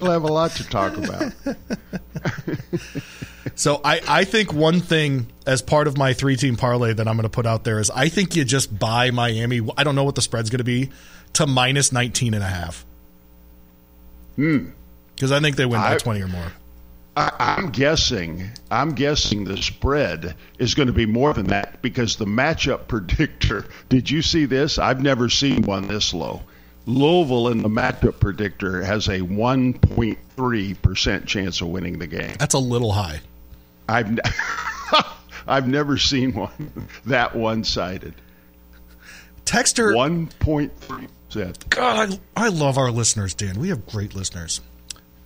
we'll have a lot to talk about. So I, I think one thing as part of my three team parlay that I'm going to put out there is I think you just buy Miami. I don't know what the spread's going to be to minus 19 and a half. Hmm. Because I think they win by I- 20 or more. I, I'm guessing. I'm guessing the spread is going to be more than that because the matchup predictor. Did you see this? I've never seen one this low. Louisville in the matchup predictor has a 1.3 percent chance of winning the game. That's a little high. I've I've never seen one that one-sided. Texter, 1.3 percent. God, I, I love our listeners, Dan. We have great listeners.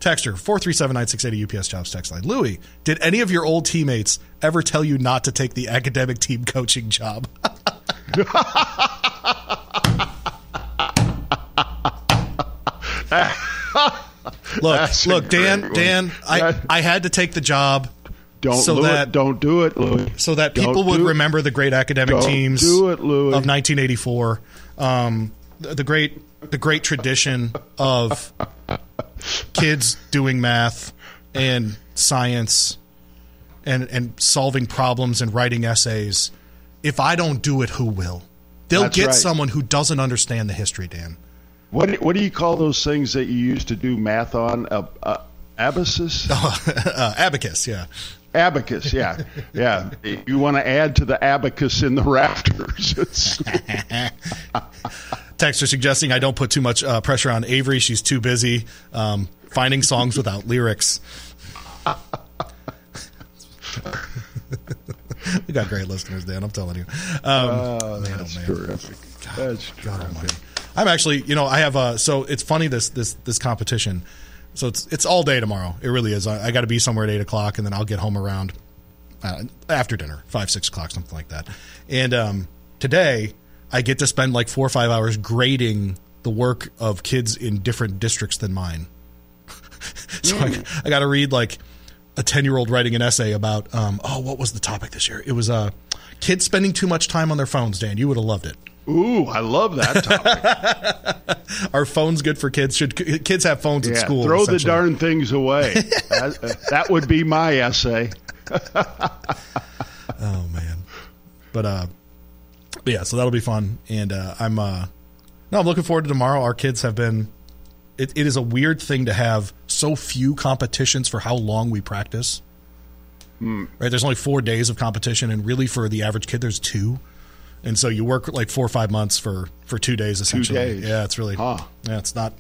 Texter, 437-9680 UPS Jobs text line. Louis, did any of your old teammates ever tell you not to take the academic team coaching job? look, That's look, Dan, one. Dan, I, I had to take the job Don't So that- it. Don't do it, Louis. so that Don't people would do remember the great academic Don't teams it, of 1984, um, the, the great the great tradition of kids doing math and science and and solving problems and writing essays. If I don't do it, who will? They'll That's get right. someone who doesn't understand the history, Dan. What do- what do you call those things that you used to do math on? Uh, uh, abacus, uh, abacus, yeah. Abacus. Yeah, yeah. You want to add to the abacus in the rafters. Texter suggesting I don't put too much uh, pressure on Avery. She's too busy um, finding songs without lyrics. we got great listeners, Dan. I'm telling you. Um, oh, man, that's oh, man. terrific. That's God terrific. almighty. I'm actually, you know, I have uh so it's funny this this this competition. So it's it's all day tomorrow. It really is. I, I got to be somewhere at eight o'clock, and then I'll get home around uh, after dinner, five six o'clock, something like that. And um, today, I get to spend like four or five hours grading the work of kids in different districts than mine. so I, I got to read like a 10 year old writing an essay about um, oh what was the topic this year it was uh, kids spending too much time on their phones dan you would have loved it Ooh, I love that topic. Are phones good for kids? Should kids have phones at school? throw the darn things away. that, that would be my essay. Oh man, but uh, but yeah. So that'll be fun, and uh, I'm uh, no, I'm looking forward to tomorrow. Our kids have been. It, it is a weird thing to have so few competitions for how long we practice. Right, there's only four days of competition, and really for the average kid, there's two, and so you work like four or five months for for two days essentially. days. Yeah, it's really Huh. yeah, it's not.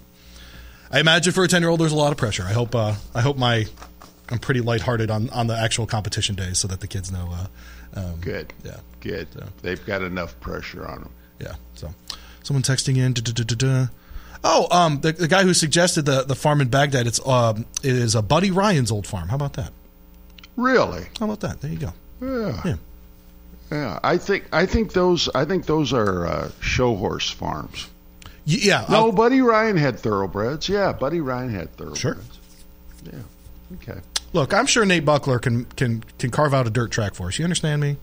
I imagine for a ten year old, there's a lot of pressure. I hope uh, I hope my I'm pretty lighthearted on on the actual competition days, so that the kids know. Uh, um, Good. Yeah. Good. They've got enough pressure on them. Yeah. So, someone texting in. duh-duh-duh-duh-duh. Oh, um, the, the guy who suggested the the farm in Bagdad. It's um, it is a Buddy Ryan's old farm. How about that? Really? How about that? There you go. Yeah. Yeah. Yeah. I think I think those I think those are uh, show horse farms. Yeah. No, I'll- Buddy Ryan had thoroughbreds. Yeah, Buddy Ryan had thoroughbreds. Sure. Yeah. Okay. look, I'm sure Nate Buckler can can can carve out a dirt track for us. You understand me?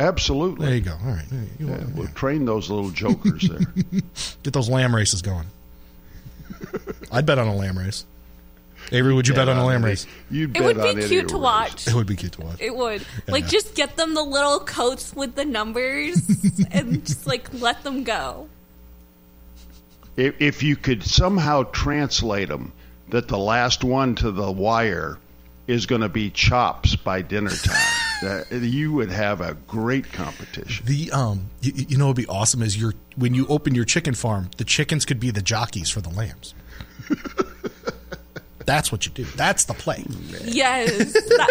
absolutely. There you go. All right. You- Yeah, we'll train those little jokers there. Get those lamb races going. I'd bet on a lamb race. Avery, would you bet on a lamb race? You'd It would on be cute to race. watch. It would be cute to watch. It would. Like, just get them the little coats with the numbers and just, like, let them go. If, if you could somehow translate them that the last one to the wire is going to be chops by dinner time, that, you would have a great competition. The um, you, you know, what'd be awesome is your when you open your chicken farm, the chickens could be the jockeys for the lambs. That's what you do. That's the play. Yes. That,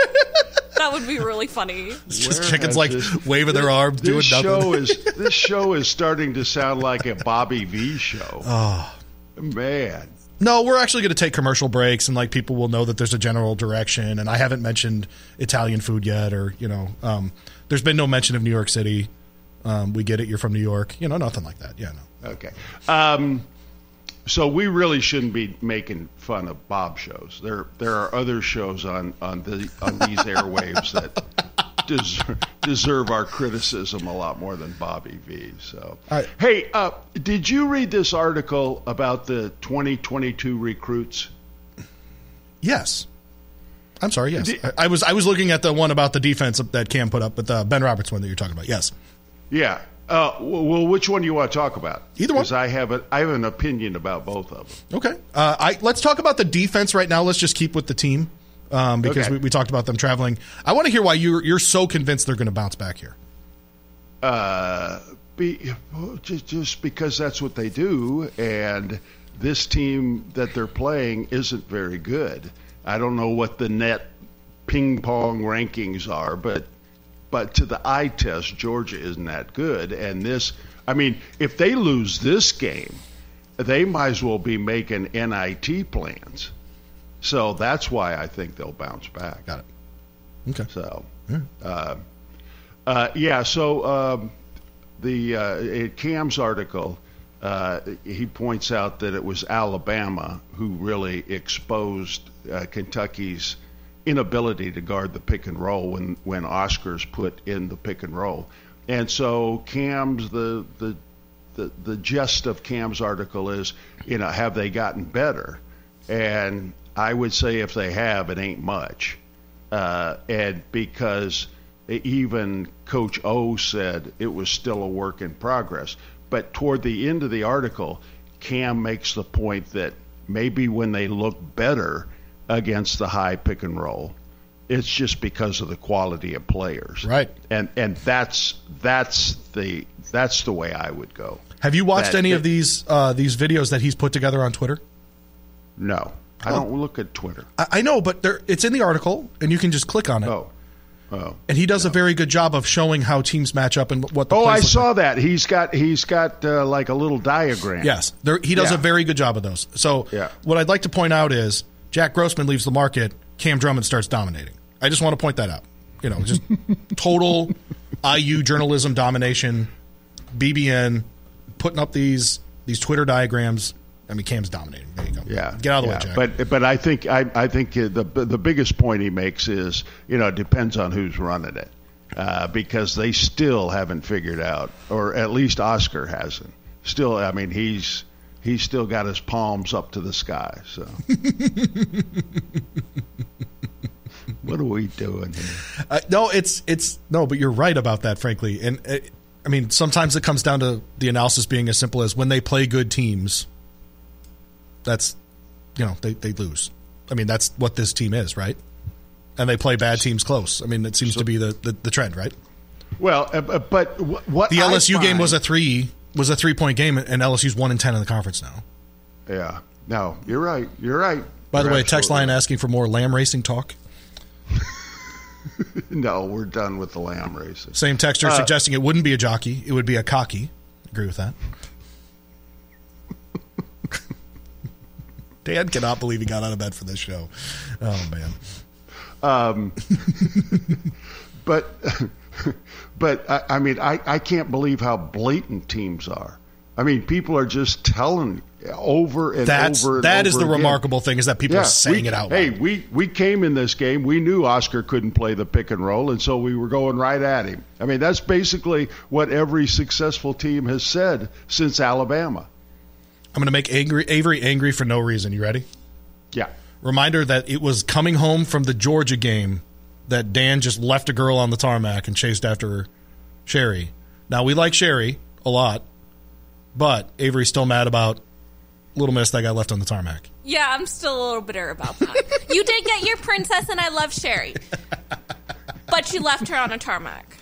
that would be really funny. It's just Where chickens like this- waving their arms, doing This nothing. show is this show is starting to sound like a Bobby V show. Oh man, No, we're actually going to take commercial breaks, and like people will know that there's a general direction. And I haven't mentioned Italian food yet, or you know, um, there's been no mention of New York City. Um, we get it. You're from New York. You know, nothing like that. Yeah, no. okay. Um, so we really shouldn't be making fun of Bob shows. There there are other shows on on the on these airwaves that deserve, deserve our criticism a lot more than Bobby V. So All right. hey, uh, did you read this article about the 2022 recruits? Yes. I'm sorry. Yes, Did- I, I was. I was looking at the one about the defense that Cam put up, but the Ben Roberts one that you're talking about. Yes. Yeah. Uh, well, which one do you want to talk about? Either one. Because I have a, I have an opinion about both of them. Okay. Uh, I let's talk about the defense right now. Let's just keep with the team um, because Okay. we, we talked about them traveling. I want to hear why you're you're so convinced they're going to bounce back here. Uh, be, just just because that's what they do, and this team that they're playing isn't very good. I don't know what the net ping pong rankings are, but but to the eye test, Georgia isn't that good. And this, I mean, if they lose this game, they might as well be making NIT plans. So that's why I think they'll bounce back. Got it. Okay. So, uh, uh, yeah. So um, the uh, Cam's article, uh, he points out that it was Alabama who really exposed uh, Kentucky's inability to guard the pick and roll when when Oscar's put in the pick and roll, and so Cam's the the the, the gist of Cam's article is, you know, have they gotten better? And I would say if they have, it ain't much. Uh, and because even Coach O said it was still a work in progress. But toward the end of the article, Cam makes the point that maybe when they look better against the high pick and roll, it's just because of the quality of players. Right. And and that's that's the that's the way I would go. Have you watched That- any of these uh, these videos that he's put together on Twitter? No. I don't look at Twitter. I, I know, but there, it's in the article, and you can just click on it. Oh. Oh. And he does a very good job of showing how teams match up and what the Oh, I saw like. that. He's got he's got uh, like a little diagram. Yes, there, he does Yeah. a very good job of those. So, Yeah. what I'd like to point out is Jack Grossman leaves the market. Cam Drummond starts dominating. I just want to point that out. You know, just total IU journalism domination. BBN putting up these these Twitter diagrams. I mean, Cam's dominating. There you go. Yeah, get out of the yeah. way, Jack. But but I think I I think uh, the the biggest point he makes is you know it depends on who's running it, uh, because they still haven't figured out, or at least Oscar hasn't. Still, I mean he's he's still got his palms up to the sky. So. what are we doing here? Uh, no, it's it's no, but you're right about that, frankly. And uh, I mean, sometimes it comes down to the analysis being as simple as when they play good teams. That's, you know, they they lose. I mean, that's what this team is, right? And they play bad teams close. I mean, it seems to be the, the, the trend, right? Well, uh, but what The LSU game was a three was a three point game, and LSU's one and ten in the conference now. yeah. No, you're right. You're right. By the You're way, text line right. asking for more lamb racing talk. No, we're done with the lamb racing. Same texter Uh, suggesting it wouldn't be a jockey; it would be a cocky. Agree with that. Dan cannot believe he got out of bed for this show. Oh man, Um, But, but I, I mean, I, I can't believe how blatant teams are. I mean, people are just telling over and That's over. And that over is the again. remarkable thing is that people are saying we, it out Hey, we we came in this game. We knew Oscar couldn't play the pick and roll, and so we were going right at him. I mean, that's basically what every successful team has said since Alabama. I'm going to make angry, Avery angry for no reason. You ready? Yeah. Reminder that it was coming home from the Georgia game that Dan just left a girl on the tarmac and chased after Sherry. Now we like Sherry a lot, but Avery's still mad about Little Miss that got left on the tarmac. Yeah, I'm still a little bitter about that. you did get your princess, and I love Sherry. But you left her on a tarmac.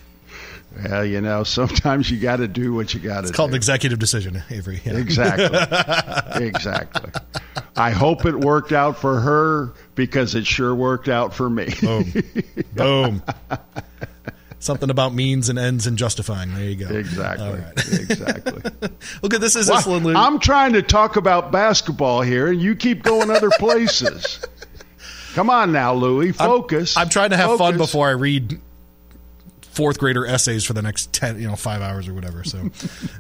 Well, you know, sometimes you got to do what you got to do. It's called an executive decision, Avery. Yeah. Exactly. exactly. I hope it worked out for her because it sure worked out for me. Boom. Boom. Something about means and ends and justifying. There you go. exactly. All right. Exactly. Look at this is Well, Isla Lou. I'm trying to talk about basketball here, and you keep going other places. Come on now, Louie. Focus. I'm trying to have fun before I read fourth grader essays for the next ten, you know, five hours or whatever. So,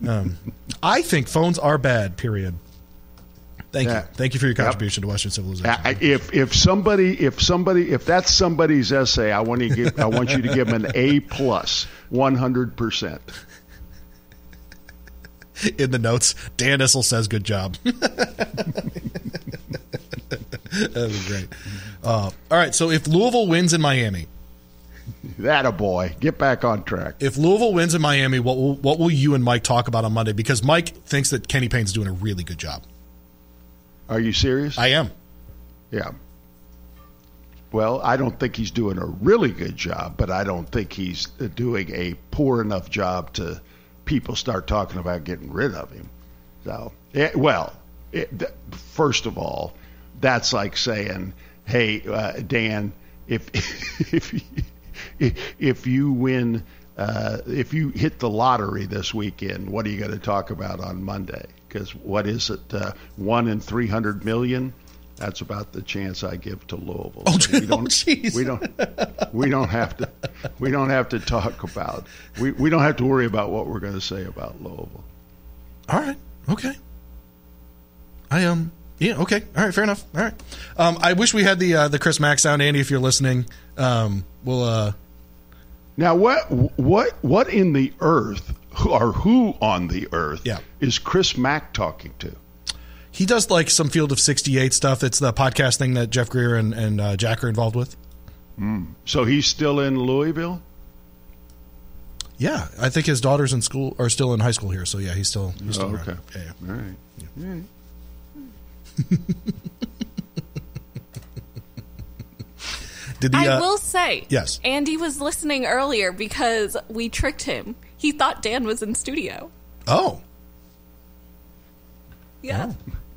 um, I think phones are bad. Period. Thank Yeah. you. Thank you for your contribution to Western civilization. I- If if somebody if somebody if that's somebody's essay, I want to give I want you to give them an A plus, one hundred percent. In the notes, Dan Issel says, "Good job." That'd be great. Uh, all right. So if Louisville wins in Miami, That a boy. Get back on track. if Louisville wins in Miami, what will, what will you and Mike talk about on Monday? Because Mike thinks that Kenny Payne's doing a really good job. Are you serious? I am. Yeah. Well, I don't think he's doing a really good job, but I don't think he's doing a poor enough job to people start talking about getting rid of him. So, eh, well, it, th- first of all, that's like saying, "Hey, uh, Dan, if if if you win, uh, if you hit the lottery this weekend, what are you going to talk about on Monday? Because what is it, uh, one in three hundred million? That's about the chance I give to Louisville. Oh, So we oh, don't, jeez. we don't, we don't have to, we don't have to talk about, we, we don't have to worry about what we're going to say about Louisville. All right. Okay. I um. Yeah. Okay. All right. Fair enough. All right. Um. I wish we had the uh, the Chris Mack sound, Andy. If you're listening, um. We'll uh. Now, what what what in the earth, or who on the earth, Yeah. is Chris Mack talking to? He does like some Field of 68 stuff. It's the podcast thing that Jeff Greer and and uh, Jack are involved with. So he's still in Louisville. Yeah, I think his daughters in school are still in high school here. So yeah, he's still he's still Oh, okay. Yeah, yeah. All right. All right. Did the I uh, will say, Yes. Andy was listening earlier because we tricked him. He thought Dan was in studio. oh Yeah.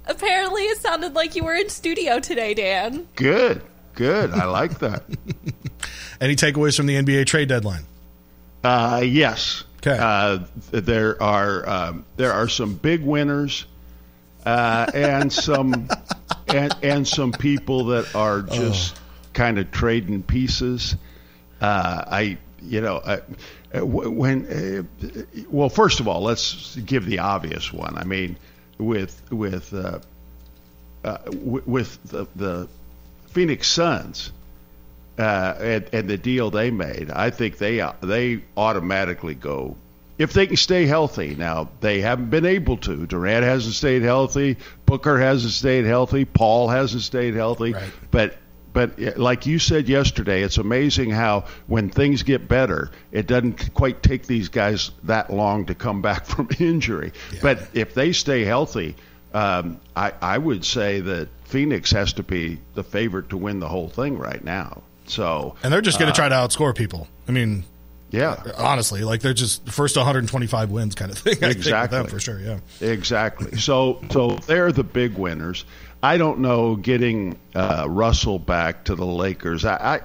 Apparently, it sounded like you were in studio today, Dan. Good. Good. I like that. any takeaways from the NBA trade deadline? Uh, yes. Okay. Uh, there are um, there are some big winners, uh, and some and and some people that are just kind of trading pieces. Uh, I you know uh, uh, when uh, well first of all let's give the obvious one. I mean with with uh, uh, w- with the, the Phoenix Suns uh, and, and the deal they made, I think they they automatically go if they can stay healthy. Now they haven't been able to. Durant hasn't stayed healthy. Booker hasn't stayed healthy. Paul hasn't stayed healthy. Right. But but uh, like you said yesterday, it's amazing how when things get better, it doesn't quite take these guys that long to come back from injury. But if they stay healthy, um, I, I would say that Phoenix has to be the favorite to win the whole thing right now. So And they're just going uh, to try to outscore people. I mean, yeah, honestly, like they're just first 125 wins kind of thing. I Exactly. for sure. Yeah. Exactly. So so they're the big winners. I don't know getting uh, Russell back to the Lakers. I, I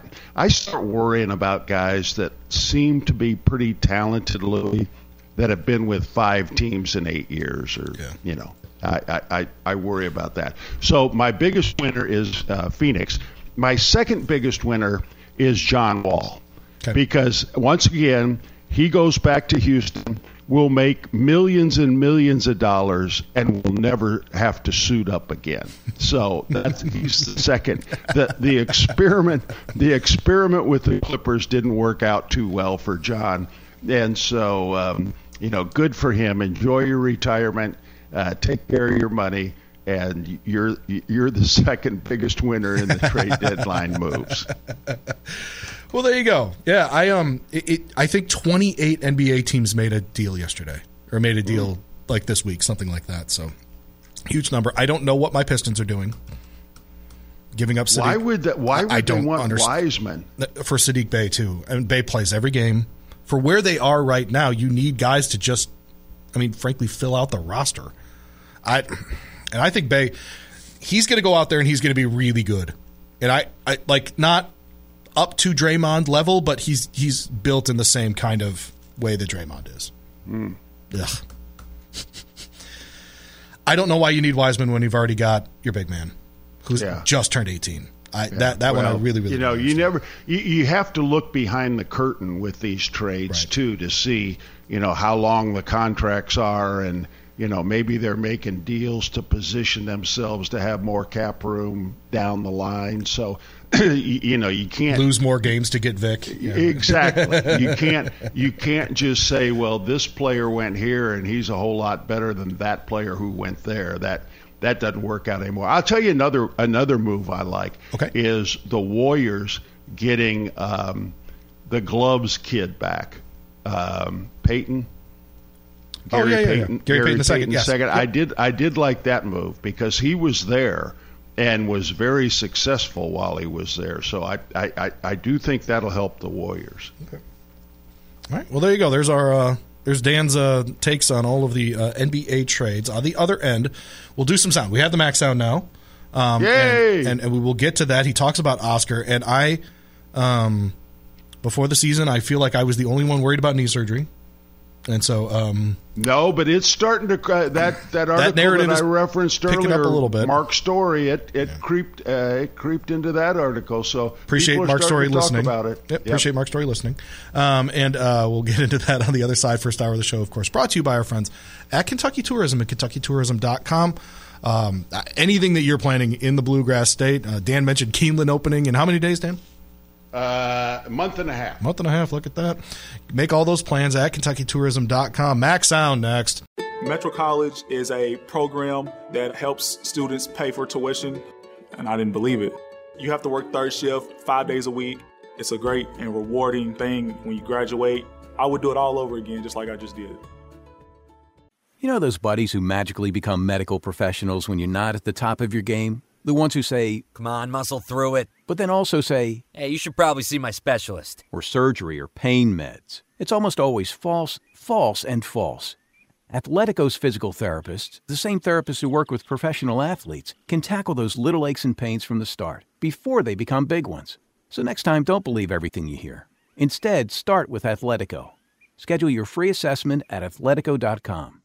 I start worrying about guys that seem to be pretty talented, Louis, that have been with five teams in eight years, or Yeah. you know, I, I, I, I worry about that. So my biggest winner is uh, Phoenix. My second biggest winner is John Wall Okay. because once again he goes back to Houston, will make millions and millions of dollars, and will never have to suit up again. So that's he's the second. The the experiment the experiment with the Clippers didn't work out too well for John, and so um, you know, good for him. Enjoy your retirement. Uh, take care of your money and you're you're the second biggest winner in the trade deadline moves. Well, there you go. Yeah, I um, it, it, I think 28 NBA teams made a deal yesterday, or made a deal like this week, something like that. So huge number. I don't know what my Pistons are doing. Giving up. Saddiq. Why would that? Why would I, I don't want understand. Wiseman for Saddiq Bey too? And Bey plays every game. For where they are right now, you need guys to just, I mean, frankly, fill out the roster. I and I think Bey, he's going to go out there and he's going to be really good. And I, I like not up to Draymond level, but he's he's built in the same kind of way that Draymond is. Mm. Ugh. I don't know why you need Wiseman when you've already got your big man, who's yeah. just turned eighteen. I, yeah. That that well, one I really really you know you never you, you have to look behind the curtain with these trades right. too to see you know how long the contracts are and you know, maybe they're making deals to position themselves to have more cap room down the line. So, you know, you can't lose more games to get Vic. Yeah. Exactly. you can't you can't just say, well, this player went here and he's a whole lot better than that player who went there. That that doesn't work out anymore. I'll tell you another another move I like okay. is the Warriors getting um, the gloves kid back, um, Payton. Gary oh, yeah, yeah, Payton, yeah. Gary, Gary Payton, the second. Yes. second. Yep. I did I did like that move because he was there and was very successful while he was there. So I I, I, do think that'll help the Warriors. Okay. All right. Well, there you go. There's our uh, there's Dan's uh, takes on all of the uh, NBA trades. On the other end, we'll do some sound. We have the Mack's sound now. Um, Yay! And, and, and we will get to that. He talks about Oscar, and I, um, before the season, I feel like I was the only one worried about knee surgery. And so, um, no, but it's starting to uh, that that article that, that I referenced earlier, up a little bit. Mark Story, it it yeah. creeped uh, it creeped into that article. So appreciate Mark Story listening about it. Yep, yep. Appreciate Mark Story listening, um, and uh, we'll get into that on the other side. First hour of the show, of course, brought to you by our friends at Kentucky Tourism and KentuckyTourism.com. Um, anything that you're planning in the Bluegrass State, uh, Dan mentioned Keeneland opening in how many days, Dan? Uh, a month and a half. Month and a half. Look at that. Make all those plans at KentuckyTourism.com. Mack's Sound next. Metro College is a program that helps students pay for tuition, and I didn't believe it. You have to work third shift five days a week. It's a great and rewarding thing when you graduate. I would do it all over again, just like I just did. You know those buddies who magically become medical professionals when you're not at the top of your game? The ones who say, Come on, muscle through it. But then also say, Hey, you should probably see my specialist. Or surgery or pain meds. It's almost always false, false, and false. Athletico's physical therapists, the same therapists who work with professional athletes, can tackle those little aches and pains from the start, before they become big ones. So next time, don't believe everything you hear. Instead, start with Athletico. Schedule your free assessment at athletico.com.